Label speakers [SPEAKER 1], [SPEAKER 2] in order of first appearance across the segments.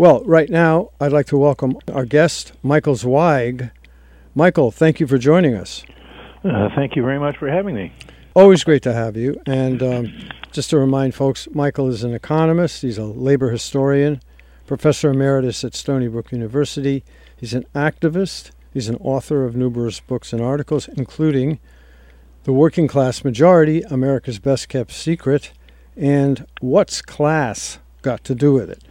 [SPEAKER 1] Well, right now, I'd like to welcome our guest, Michael Zweig. Michael, thank you for joining us.
[SPEAKER 2] Uh, thank you very much for having me.
[SPEAKER 1] Always great to have you. And um, just to remind folks, Michael is an economist, he's a labor historian, professor emeritus at Stony Brook University. He's an activist, he's an author of numerous books and articles, including The Working Class Majority America's Best Kept Secret and What's Class Got to Do with It.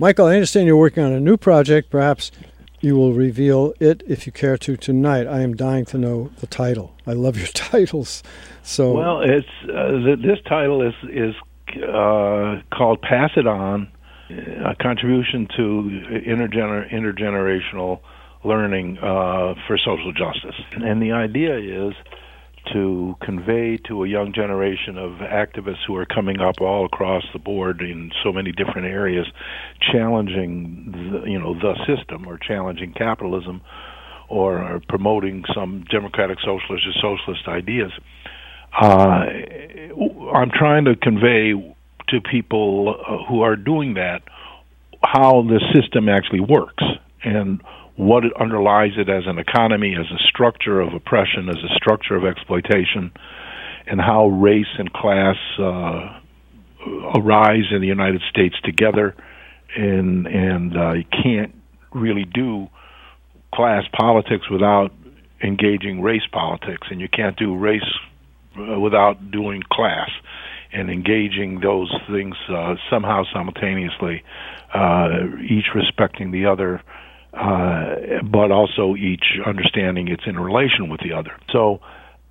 [SPEAKER 1] Michael, I understand you're working on a new project. Perhaps you will reveal it if you care to tonight. I am dying to know the title. I love your titles. So
[SPEAKER 2] well, it's uh, this title is is uh, called "Pass It On: A Contribution to Intergener- Intergenerational Learning uh, for Social Justice." And the idea is to convey to a young generation of activists who are coming up all across the board in so many different areas, challenging the, you know the system or challenging capitalism, or promoting some democratic socialist or socialist ideas. Uh, I'm trying to convey to people uh, who are doing that how the system actually works and what it underlies it as an economy, as a structure of oppression, as a structure of exploitation, and how race and class uh, arise in the United States together, and and uh, you can't really do class politics without engaging race politics, and you can't do race uh, without doing class and engaging those things uh, somehow simultaneously, uh, each respecting the other uh, but also each understanding it's in relation with the other. So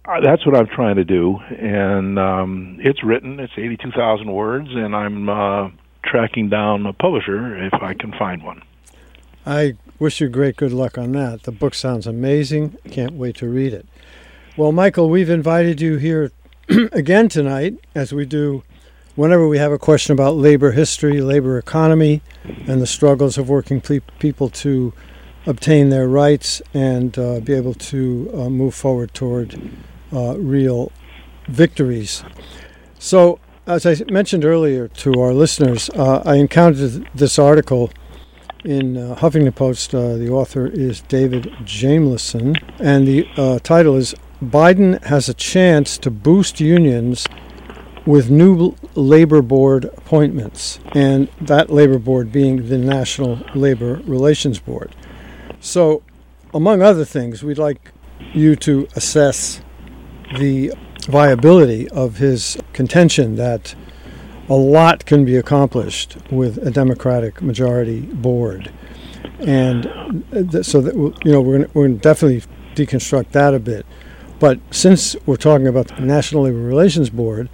[SPEAKER 2] uh, that's what I'm trying to do, and um, it's written. It's 82,000 words, and I'm uh, tracking down a publisher if I can find one.
[SPEAKER 1] I wish you great good luck on that. The book sounds amazing. Can't wait to read it. Well, Michael, we've invited you here again tonight, as we do whenever we have a question about labor history, labor economy, and the struggles of working ple- people to obtain their rights and uh, be able to uh, move forward toward uh, real victories. So, as I mentioned earlier to our listeners, uh, I encountered this article in uh, Huffington Post. Uh, the author is David Jamieson, and the title is Biden has a chance to boost unions with new labor board appointments, and that labor board being the National Labor Relations Board. So, among other things, we'd like you to assess the viability of his contention that a lot can be accomplished with a Democratic majority board. And uh, so that, you know, we're going to definitely deconstruct that a bit. But since we're talking about the National Labor Relations Board,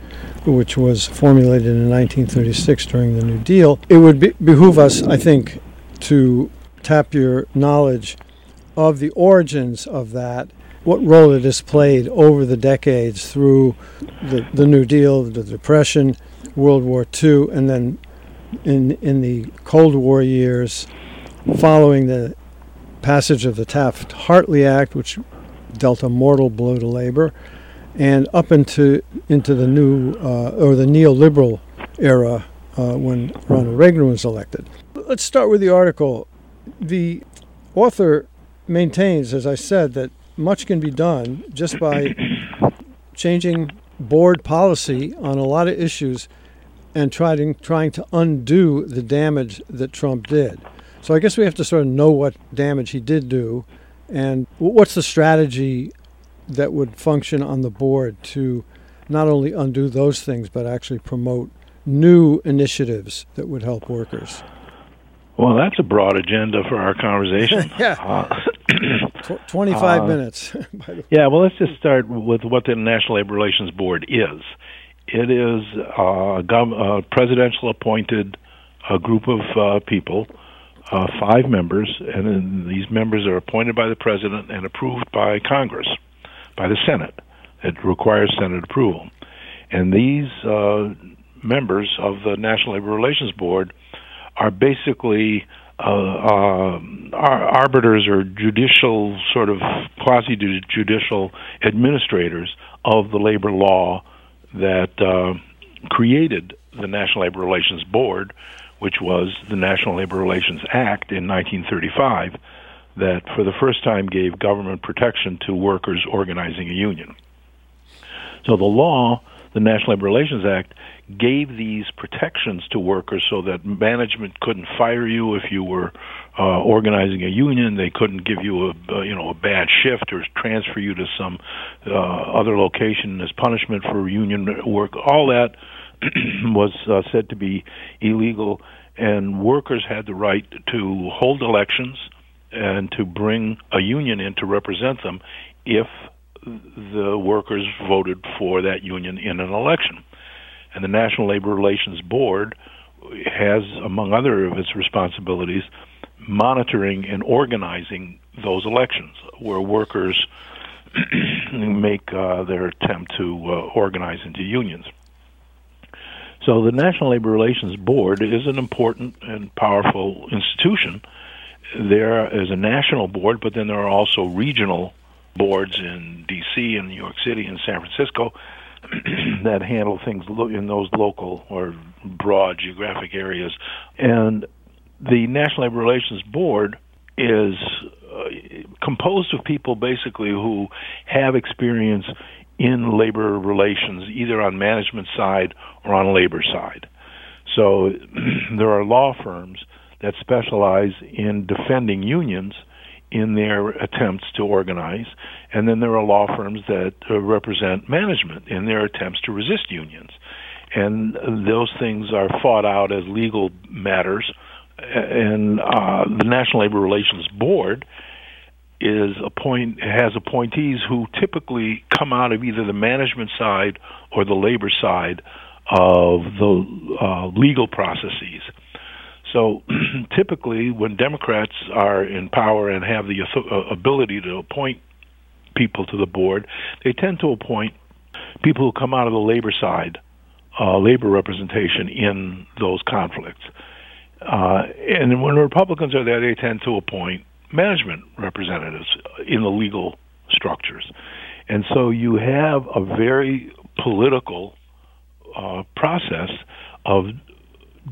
[SPEAKER 1] which was formulated in 1936 during the New Deal, it would be, behoove us, I think, to tap your knowledge of the origins of that, what role it has played over the decades through the, the New Deal, the Depression, World War II, and then in, in the Cold War years following the passage of the Taft Hartley Act, which dealt a mortal blow to labor, and up into into the new uh, or the neoliberal era uh, when Ronald Reagan was elected. Let's start with the article. The author maintains, as I said, that much can be done just by changing board policy on a lot of issues and trying trying to undo the damage that Trump did. So I guess we have to sort of know what damage he did do and what's the strategy that would function on the board to not only undo those things, but actually promote new initiatives that would help workers?
[SPEAKER 2] Well, that's a broad agenda for our conversation.
[SPEAKER 1] yeah. Uh, 25 uh, minutes.
[SPEAKER 2] yeah, well, let's just start with what the National Labor Relations Board is. It is a, gov- a presidential appointed a group of uh, people uh, five members, and these members are appointed by the president and approved by Congress, by the Senate. It requires Senate approval. And these uh, members of the National Labor Relations Board are basically uh, uh, arbiters or judicial, sort of quasi judicial administrators of the labor law that uh, created the National Labor Relations Board, which was the National Labor Relations Act in 1935 that for the first time gave government protection to workers organizing a union. So the law, the National Labor Relations Act, gave these protections to workers so that management couldn't fire you if you were uh, organizing a union. They couldn't give you a, a you know a bad shift or transfer you to some uh, other location as punishment for union work. All that was uh, said to be illegal, and workers had the right to hold elections and to bring a union in to represent them if the workers voted for that union in an election. And the National Labor Relations Board has, among other of its responsibilities, monitoring and organizing those elections where workers make uh, their attempt to uh, organize into unions. So the National Labor Relations Board is an important and powerful institution. There is a national board, but then there are also regional boards in D.C. and New York City and San Francisco that handle things in those local or broad geographic areas. And the National Labor Relations Board is uh, composed of people basically who have experience in labor relations, either on management side or on labor side. So there are law firms that specialize in defending unions in their attempts to organize, and then there are law firms that uh, represent management in their attempts to resist unions. And those things are fought out as legal matters, and uh, the National Labor Relations Board is appoint has appointees who typically come out of either the management side or the labor side of the uh, legal processes. So typically, when Democrats are in power and have the uh, ability to appoint people to the board, they tend to appoint people who come out of the labor side, uh, labor representation in those conflicts. Uh, and when Republicans are there, they tend to appoint management representatives in the legal structures. And so you have a very political uh, process of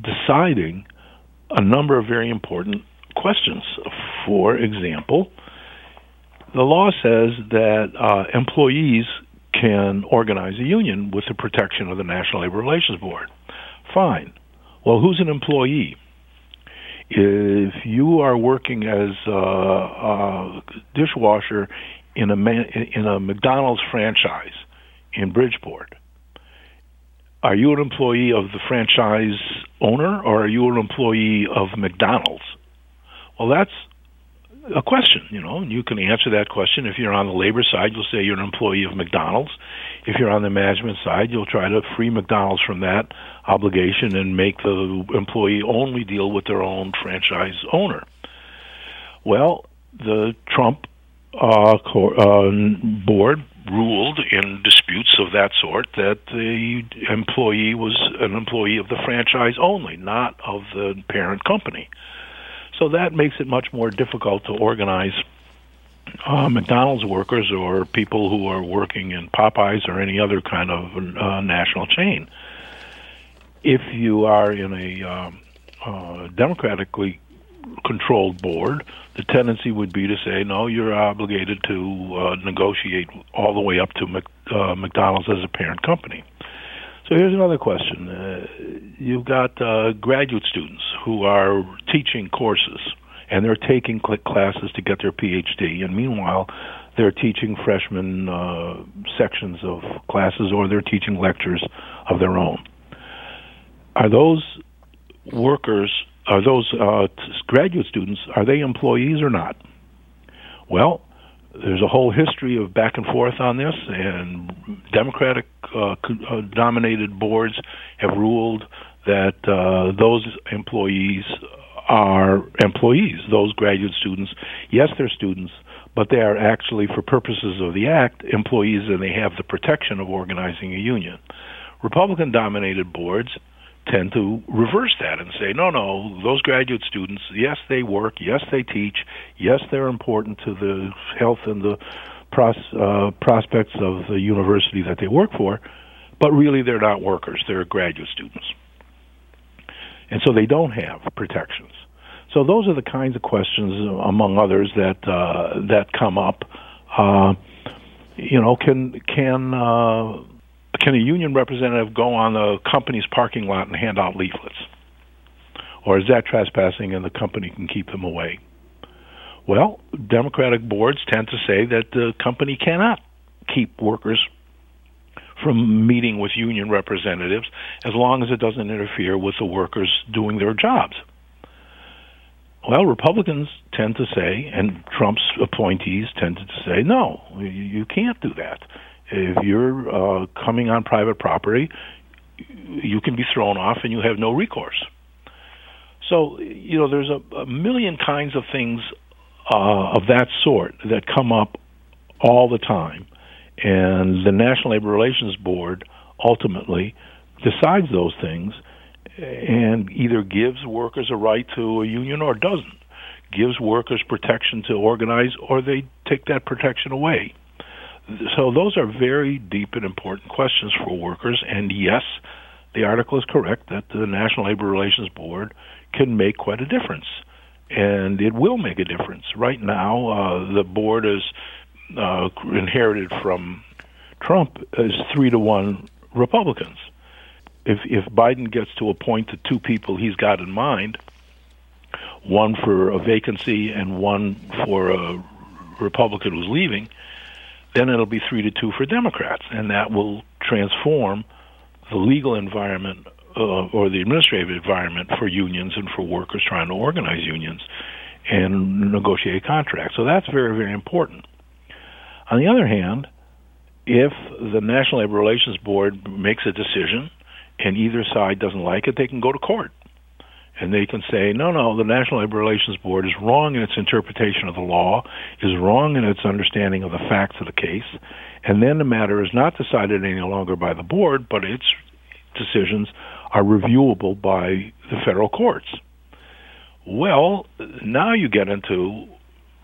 [SPEAKER 2] deciding a number of very important questions. For example, the law says that uh, employees can organize a union with the protection of the National Labor Relations Board. Fine. Well, who's an employee? If you are working as a, a dishwasher in a in a McDonald's franchise in Bridgeport, are you an employee of the franchise owner or are you an employee of McDonald's? Well, that's a question, you know, and you can answer that question. If you're on the labor side, you'll say you're an employee of McDonald's. If you're on the management side, you'll try to free McDonald's from that obligation and make the employee only deal with their own franchise owner. Well, the Trump uh, uh, board ruled in disputes of that sort that the employee was an employee of the franchise only, not of the parent company. So that makes it much more difficult to organize uh, McDonald's workers or people who are working in Popeyes or any other kind of uh, national chain. If you are in a um, uh, democratically controlled board, the tendency would be to say, no, you're obligated to uh, negotiate all the way up to Mc, uh, McDonald's as a parent company. So here's another question. Uh, you've got uh, graduate students who are teaching courses, and they're taking classes to get their PhD, and meanwhile, they're teaching freshman uh, sections of classes or they're teaching lectures of their own. Are those workers are those uh, graduate students are they employees or not? Well, there's a whole history of back and forth on this, and Democratic uh, uh, dominated boards have ruled that uh, those employees are employees. Those graduate students, yes, they're students, but they are actually, for purposes of the act, employees, and they have the protection of organizing a union. Republican dominated boards tend to reverse that and say, no, no, those graduate students, yes, they work, yes, they teach, yes, they're important to the health and the pros, uh, prospects of the university that they work for, but really they're not workers, they're graduate students. and so they don't have protections. So those are the kinds of questions, among others, that uh, that come up. Uh, you know, can can uh, can a union representative go on the company's parking lot and hand out leaflets, or is that trespassing and the company can keep them away? Well, Democratic boards tend to say that the company cannot keep workers from meeting with union representatives as long as it doesn't interfere with the workers doing their jobs. Well, Republicans tend to say, and Trump's appointees tended to say, no, you can't do that. If you're uh, coming on private property, you can be thrown off and you have no recourse. So, you know, there's a, a million kinds of things uh, of that sort that come up all the time. And the National Labor Relations Board ultimately decides those things and either gives workers a right to a union or doesn't. Gives workers protection to organize or they take that protection away. So those are very deep and important questions for workers. And yes, the article is correct that the National Labor Relations Board can make quite a difference. And it will make a difference. Right now, uh, the board is uh, inherited from Trump is three to one Republicans. If if Biden gets to appoint the two people he's got in mind, one for a vacancy and one for a Republican who's leaving, then it'll be three to two for Democrats, and that will transform the legal environment uh, or the administrative environment for unions and for workers trying to organize unions and negotiate contracts. So that's very very important. On the other hand, if the National Labor Relations Board makes a decision and either side doesn't like it, they can go to court. And they can say, no, no, the National Labor Relations Board is wrong in its interpretation of the law, is wrong in its understanding of the facts of the case, and then the matter is not decided any longer by the board, but its decisions are reviewable by the federal courts. Well, now you get into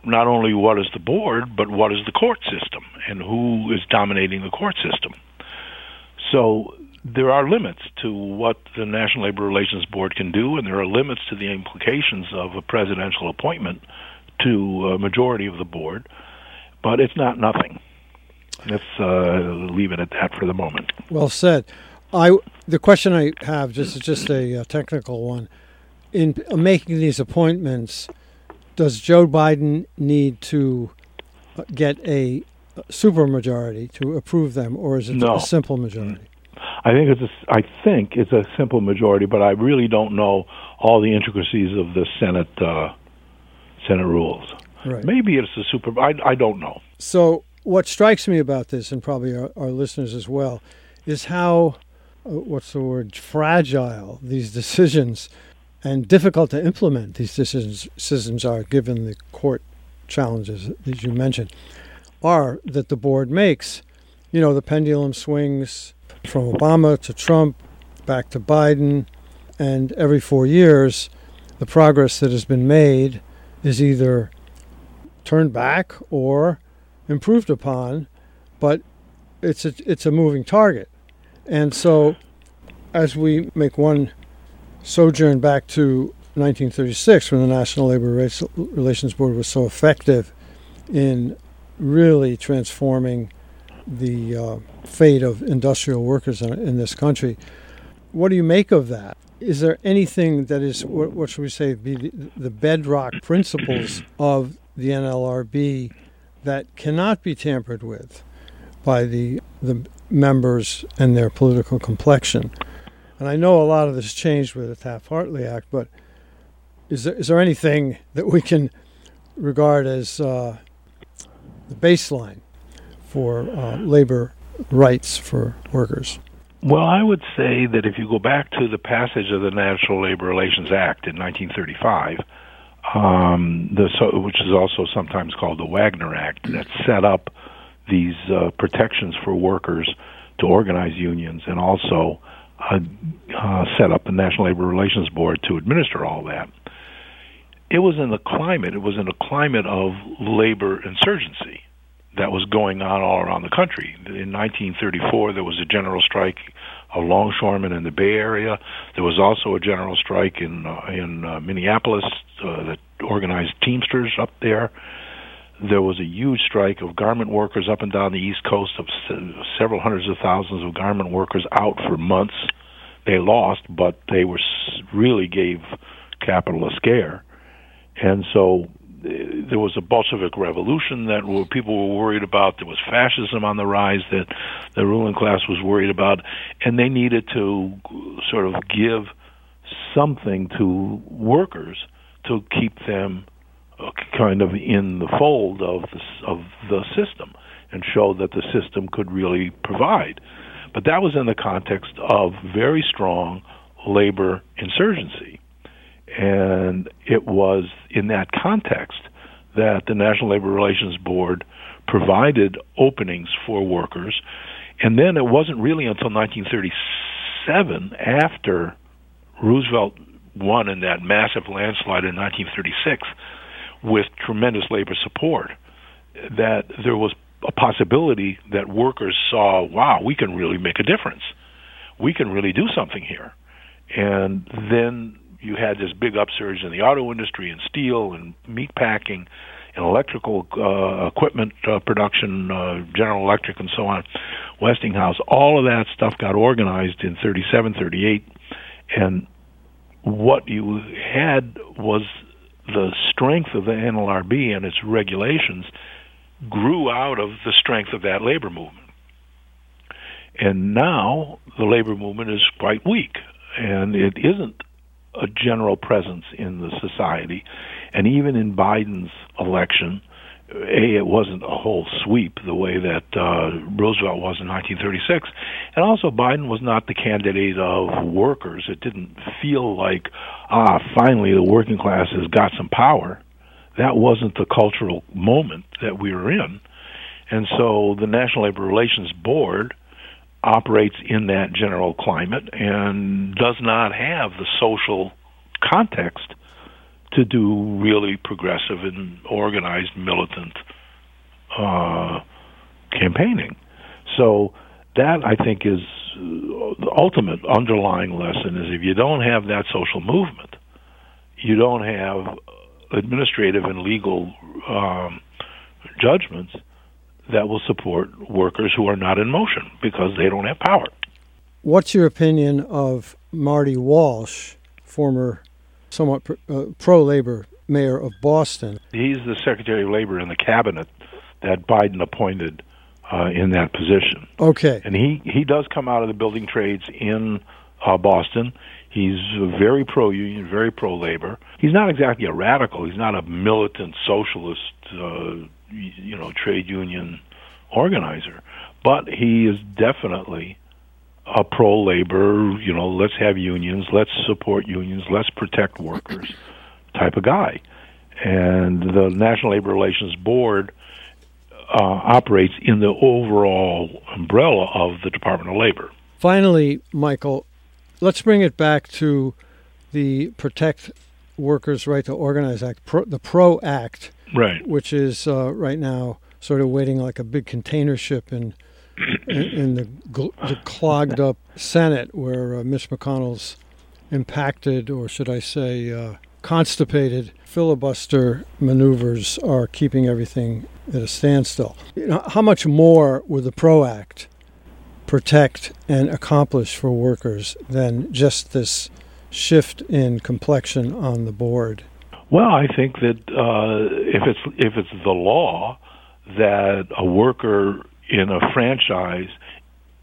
[SPEAKER 2] not only what is the board, but what is the court system and who is dominating the court system. So there are limits to what the National Labor Relations Board can do, and there are limits to the implications of a presidential appointment to a majority of the board. But it's not nothing. Let's uh, leave it at that for the moment.
[SPEAKER 1] Well said. I the question I have just is just a, technical one. In making these appointments, does Joe Biden need to uh, get a supermajority to approve them, or is it
[SPEAKER 2] no.
[SPEAKER 1] a simple majority?
[SPEAKER 2] I think it's a, I think it's a simple majority, but I really don't know all the intricacies of the Senate uh, Senate rules.
[SPEAKER 1] Right.
[SPEAKER 2] Maybe it's a super. I, I don't know.
[SPEAKER 1] So what strikes me about this, and probably our, our listeners as well, is how uh, what's the word fragile these decisions and difficult to implement these decisions, decisions are, given the court challenges that you mentioned, are that the board makes. You know, the pendulum swings from Obama to Trump, back to Biden, and every four years, the progress that has been made is either turned back or improved upon, but it's a, it's a moving target. And so, as we make one sojourn back to 1936 when the National Labor Relations Board was so effective in really transforming the uh, fate of industrial workers in, in, this country. What do you make of that? Is there anything that is, what, what should we say, be the, the bedrock principles of the NLRB that cannot be tampered with by the, the members and their political complexion? And I know a lot of this changed with the Taft-Hartley Act, but is there, is there anything that we can regard as uh, the baseline for uh, labor rights for workers?
[SPEAKER 2] Well, I would say that if you go back to the passage of the National Labor Relations Act in 1935, um, the, so, which is also sometimes called the Wagner Act, that set up these uh, protections for workers to organize unions and also uh, uh, set up the National Labor Relations Board to administer all that. It was in the climate. It was in a climate of labor insurgency. That was going on all around the country. In 1934, there was a general strike of longshoremen in the Bay Area. There was also a general strike in uh, in uh, Minneapolis uh, that organized Teamsters up there. There was a huge strike of garment workers up and down the East Coast of se- several hundreds of thousands of garment workers out for months. They lost, but they were really gave capital a scare, and so there was a Bolshevik revolution that people were worried about. There was fascism on the rise that the ruling class was worried about, and they needed to sort of give something to workers to keep them uh, kind of in the fold of the of the system and show that the system could really provide. But that was in the context of very strong labor insurgency. And it was in that context that the National Labor Relations Board provided openings for workers. And then it wasn't really until 1937, after Roosevelt won in that massive landslide in 1936 with tremendous labor support, that there was a possibility that workers saw, wow, we can really make a difference. We can really do something here. And then you had this big upsurge in the auto industry and steel and meat packing and electrical uh, equipment uh, production, uh, General Electric and so on, Westinghouse. All of that stuff got organized in 37, 38, and what you had was the strength of the NLRB and its regulations grew out of the strength of that labor movement. And now the labor movement is quite weak, and it isn't a general presence in the society. And even in Biden's election, a it wasn't a whole sweep the way that uh, Roosevelt was in 1936, and also Biden was not the candidate of workers. It didn't feel like ah finally the working class has got some power. That wasn't the cultural moment that we were in, and so the National Labor Relations Board operates in that general climate and does not have the social context to do really progressive and organized militant uh, campaigning. So that I think is the ultimate underlying lesson is if you don't have that social movement, you don't have administrative and legal um, judgments that will support workers who are not in motion because they don't have power.
[SPEAKER 1] What's your opinion of Marty Walsh, former somewhat uh, pro labor mayor of Boston.
[SPEAKER 2] He's the Secretary of Labor in the cabinet that Biden appointed uh, in that position.
[SPEAKER 1] Okay.
[SPEAKER 2] And he, he does come out of the building trades in uh, Boston. He's very pro union, very pro labor. He's not exactly a radical. He's not a militant socialist, uh, you know, trade union organizer. But he is definitely a pro labor, you know, let's have unions, let's support unions, let's protect workers type of guy. And the National Labor Relations Board uh, operates in the overall umbrella of the Department of Labor.
[SPEAKER 1] Finally, Michael, let's bring it back to the Protect Workers' Right to Organize Act, the PRO Act,
[SPEAKER 2] right,
[SPEAKER 1] which is uh, right now sort of waiting like a big container ship in in, in the, the, clogged up Senate, where uh, Mitch McConnell's impacted, or should I say, uh, constipated filibuster maneuvers are keeping everything at a standstill. You know, how much more would the PRO Act protect and accomplish for workers than just this shift in complexion on the board?
[SPEAKER 2] Well, I think that uh, if it's if it's the law that a worker in a franchise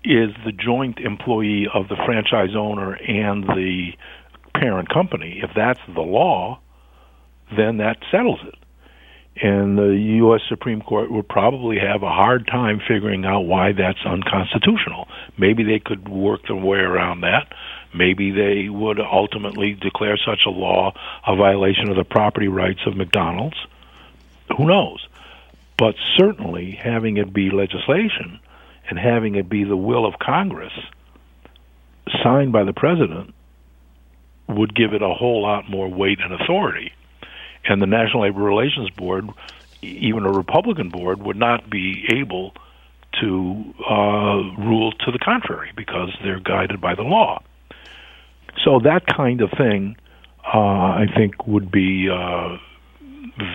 [SPEAKER 2] is the joint employee of the franchise owner and the parent company. If that's the law, then that settles it. And the U.S. Supreme Court would probably have a hard time figuring out why that's unconstitutional. Maybe they could work their way around that. Maybe they would ultimately declare such a law a violation of the property rights of McDonald's. Who knows? But certainly having it be legislation and having it be the will of Congress signed by the president would give it a whole lot more weight and authority. And the National Labor Relations Board even a Republican board would not be able to uh, rule to the contrary because they're guided by the law. So that kind of thing, uh, I think, would be uh,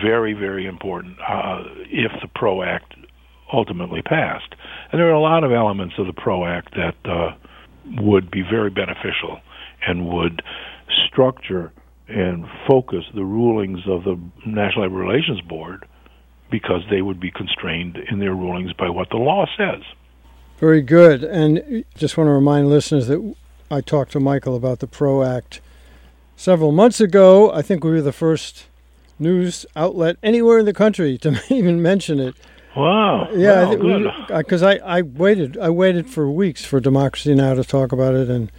[SPEAKER 2] very, very important uh, if the PRO Act ultimately passed. And there are a lot of elements of the PRO Act that uh, would be very beneficial and would structure and focus the rulings of the National Labor Relations Board because they would be constrained in their rulings by what the law says.
[SPEAKER 1] Very good. And just want to remind listeners that I talked to Michael about the PRO Act several months ago. I think we were the first news outlet anywhere in the country to even mention it.
[SPEAKER 2] Wow!
[SPEAKER 1] Yeah,
[SPEAKER 2] wow, good.
[SPEAKER 1] Because I, I waited I waited for weeks for Democracy Now to talk about it and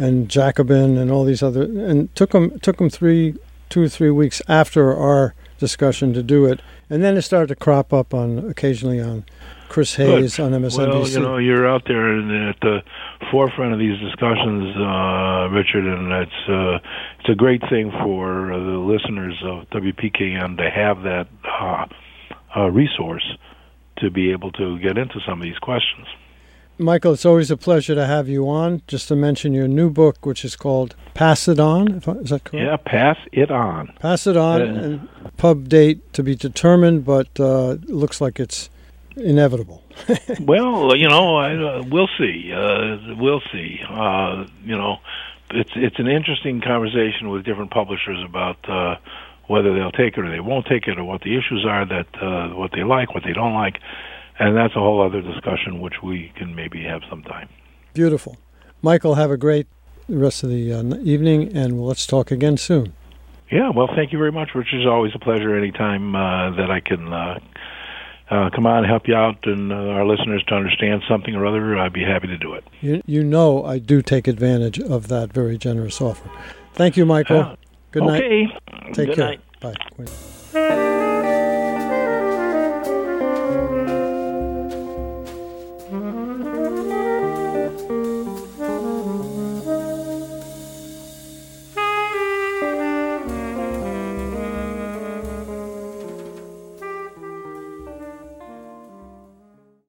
[SPEAKER 1] and Jacobin and all these other and took them took them three two or three weeks after our discussion to do it, and then it started to crop up on occasionally on Chris Hayes
[SPEAKER 2] Good.
[SPEAKER 1] on MSNBC.
[SPEAKER 2] Well, you know, you're out there at the forefront of these discussions, uh, Richard, and it's uh, it's a great thing for uh, the listeners of WPKN to have that uh, uh, resource to be able to get into some of these questions.
[SPEAKER 1] Michael, it's always a pleasure to have you on. Just to mention your new book, which is called Pass It On. Is that correct?
[SPEAKER 2] Yeah, Pass It On.
[SPEAKER 1] Pass It On. And pub date to be determined, but uh, looks like it's inevitable.
[SPEAKER 2] well, you know, I, uh, we'll see. Uh, we'll see. Uh, you know, it's it's an interesting conversation with different publishers about uh, whether they'll take it or they won't take it, or what the issues are that uh, what they like, what they don't like, and that's a whole other discussion which we can maybe have sometime.
[SPEAKER 1] Beautiful, Michael. Have a great rest of the uh, evening, and let's talk again soon.
[SPEAKER 2] Yeah, well, thank you very much, Rich. It's always a pleasure anytime uh, that I can uh, uh, come on help you out and uh, our listeners to understand something or other. I'd be happy to do it.
[SPEAKER 1] You, you know I do take advantage of that very generous offer. Thank you, Michael. Good night.
[SPEAKER 2] Okay.
[SPEAKER 1] Take
[SPEAKER 2] Good
[SPEAKER 1] care.
[SPEAKER 2] night.
[SPEAKER 1] Bye.